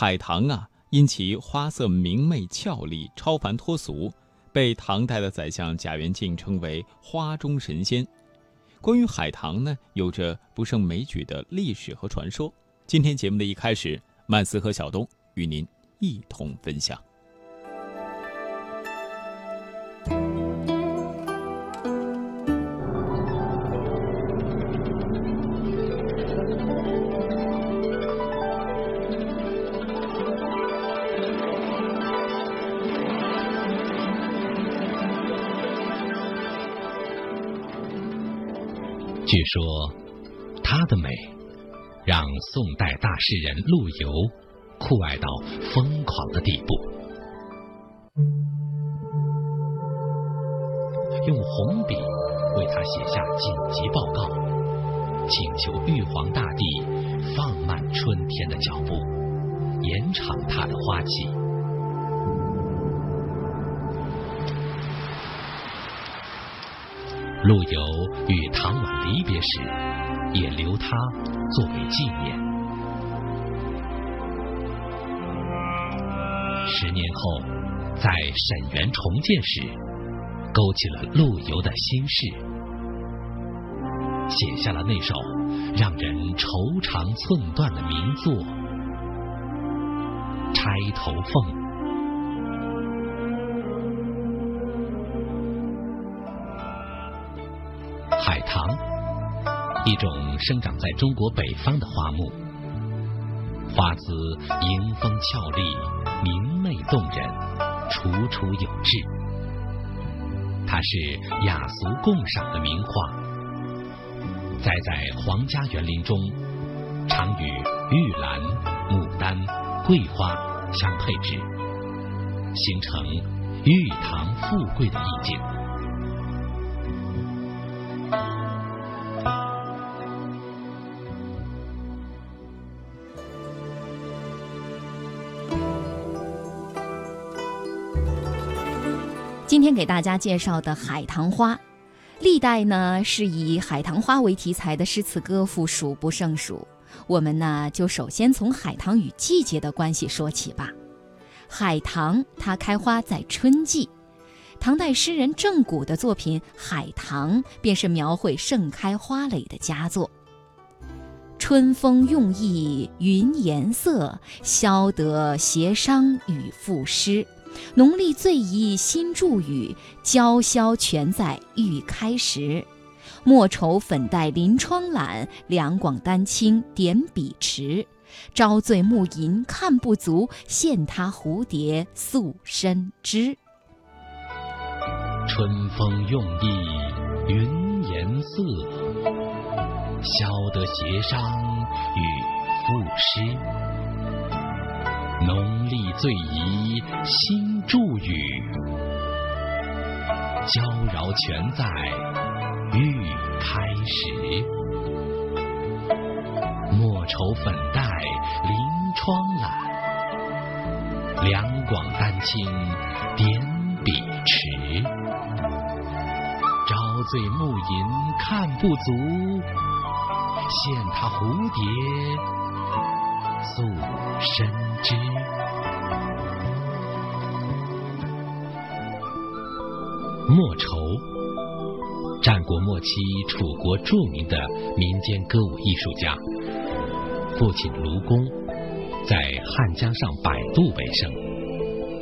海棠啊，因其花色明媚俏丽、超凡脱俗，被唐代的宰相贾元敬称为“花中神仙”。关于海棠呢，有着不胜枚举的历史和传说。今天节目的一开始，曼斯和小东与您一同分享。据说，她的美让宋代大诗人陆游酷爱到疯狂的地步，用红笔为他写下紧急报告，请求玉皇大帝放慢春天的脚步，延长它的花期。陆游与唐婉离别时，也留他作为纪念。十年后，在沈园重建时，勾起了陆游的心事，写下了那首让人愁肠寸断的名作《钗头凤》。海棠，一种生长在中国北方的花木，花姿迎风俏丽，明媚动人，楚楚有致。它是雅俗共赏的名花，栽在皇家园林中，常与玉兰、牡丹、桂花相配置，形成玉堂富贵的意境。今天给大家介绍的海棠花，历代呢是以海棠花为题材的诗词歌赋数不胜数。我们呢就首先从海棠与季节的关系说起吧。海棠它开花在春季，唐代诗人郑谷的作品《海棠》便是描绘盛开花蕾的佳作。春风用意云颜色，消得协商与赋诗。农历最宜新祝语，娇绡全在欲开时。莫愁粉黛临窗懒，两广丹青点笔迟。朝醉暮吟看不足，羡他蝴蝶诉深知。春风用意云颜色，消得协商与赋诗。农历最宜新祝语，娇娆全在欲开时。莫愁粉黛临窗懒，两广丹青点笔迟。朝醉暮吟看不足，羡他蝴蝶诉深。之莫愁，战国末期楚国著名的民间歌舞艺术家，父亲卢公在汉江上摆渡为生，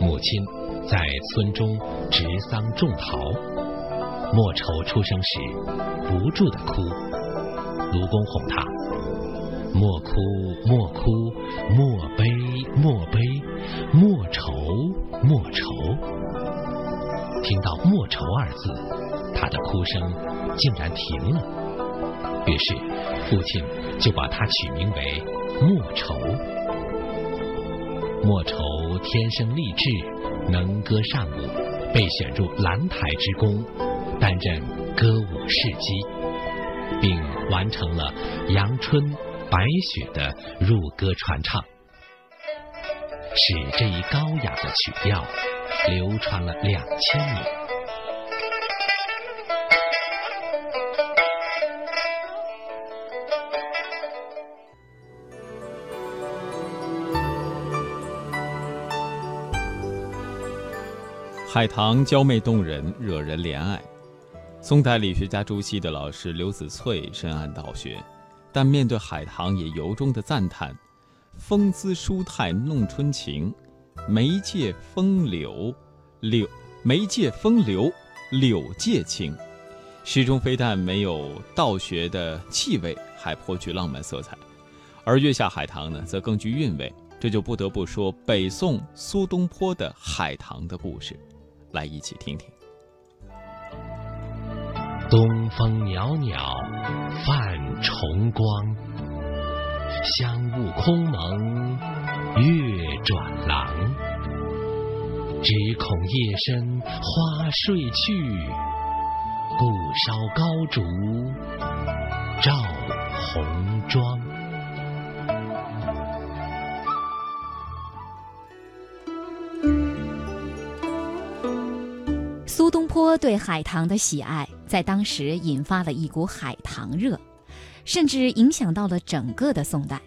母亲在村中植桑种桃。莫愁出生时不住的哭，卢公哄他：莫哭莫哭，莫悲。莫悲，莫愁，莫愁。听到“莫愁”二字，他的哭声竟然停了。于是，父亲就把他取名为莫愁。莫愁天生丽质，能歌善舞，被选入兰台之宫，担任歌舞侍姬，并完成了《阳春白雪的入歌传唱。使这一高雅的曲调流传了两千年。海棠娇媚动人惹人怜爱。宋代理学家朱熹的老师刘子翠深谙道学。但面对海棠也由衷的赞叹：“风姿舒态弄春情，眉界风流柳眉界风流柳界情。”诗中非但没有道学的气味，还颇具浪漫色彩。而月下海棠呢，则更具韵味。这就不得不说北宋苏东坡的海棠的故事。来一起听听。东风袅袅泛崇光，香雾空蒙月转廊。只恐夜深花睡去，故烧高烛照红妆。苏东坡对海棠的喜爱，在当时引发了一股海棠热，甚至影响到了整个的宋代。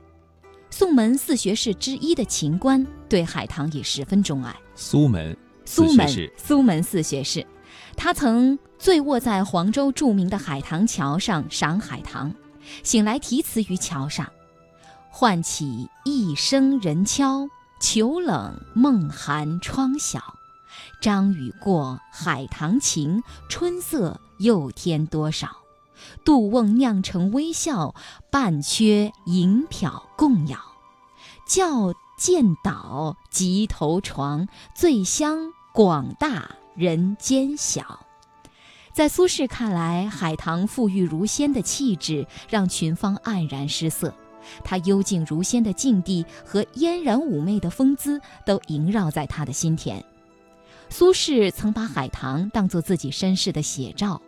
宋门四学士之一的秦观对海棠也十分钟爱。苏门，苏门，苏门四学士，他曾醉卧在黄州著名的海棠桥上赏海棠，醒来题词于桥上：“唤起一声人敲，秋冷梦寒窗晓。”张雨过，海棠晴，春色又添多少？杜瓮酿成微笑，半缺银瓢共咬。教见岛，即头床，醉香广大人间小。在苏轼看来，海棠馥郁如仙的气质让群芳黯然失色，她幽静如仙的境地和嫣然妩媚的风姿都萦绕在他的心田。苏轼曾把海棠当作自己身世的写照，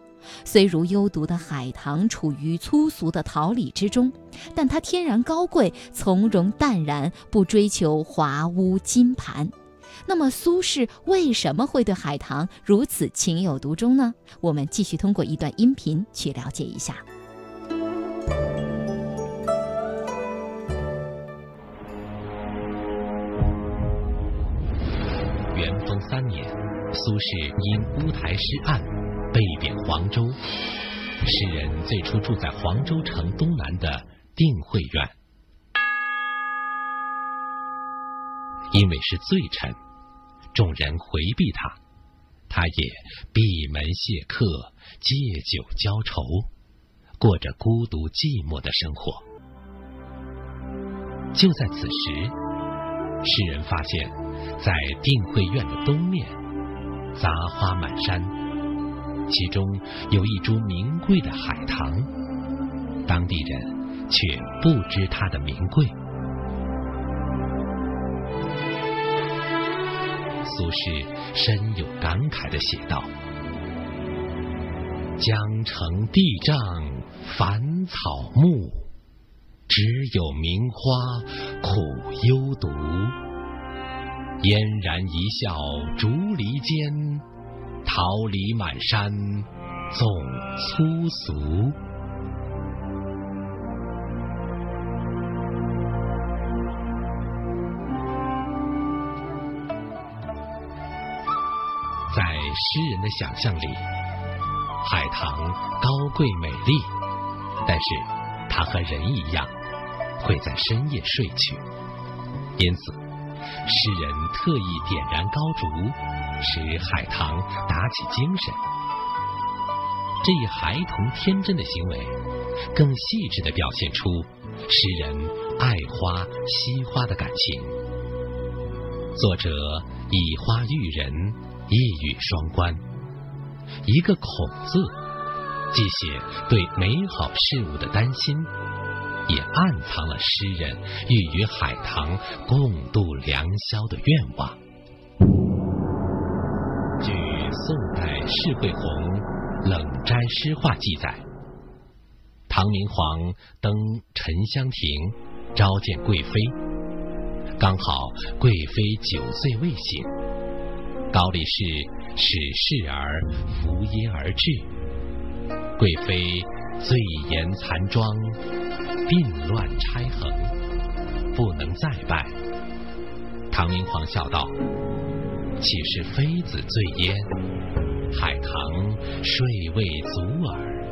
虽如幽独的海棠处于粗俗的桃李之中，但它天然高贵，从容淡然，不追求华屋金盘。那么，苏轼为什么会对海棠如此情有独钟呢？我们继续通过一段音频去了解一下。元丰三年，苏轼因乌台诗案被贬黄州。诗人最初住在黄州城东南的定慧院，因为是罪臣，众人回避他，他也闭门谢客，借酒浇愁，过着孤独寂寞的生活。就在此时，诗人发现。在定慧院的东面，杂花满山，其中有一株名贵的海棠，当地人却不知它的名贵。苏轼深有感慨的写道：“江城地障繁草木，只有名花苦幽独。”嫣然一笑竹篱间，桃李满山总粗俗。在诗人的想象里，海棠高贵美丽，但是它和人一样，会在深夜睡去，因此。诗人特意点燃高烛，使海棠打起精神。这一孩童天真的行为，更细致的表现出诗人爱花惜花的感情。作者以花喻人，一语双关。一个“孔”字，既写对美好事物的担心。也暗藏了诗人欲与海棠共度良宵的愿望。据宋代释惠宏冷斋诗话记载，唐明皇登沉香亭召见贵妃，刚好贵妃酒醉未醒，高力士使侍儿扶耶而至，贵妃醉颜残妆。病乱钗横，不能再拜。唐明皇笑道：“岂是妃子醉焉？海棠睡未足耳。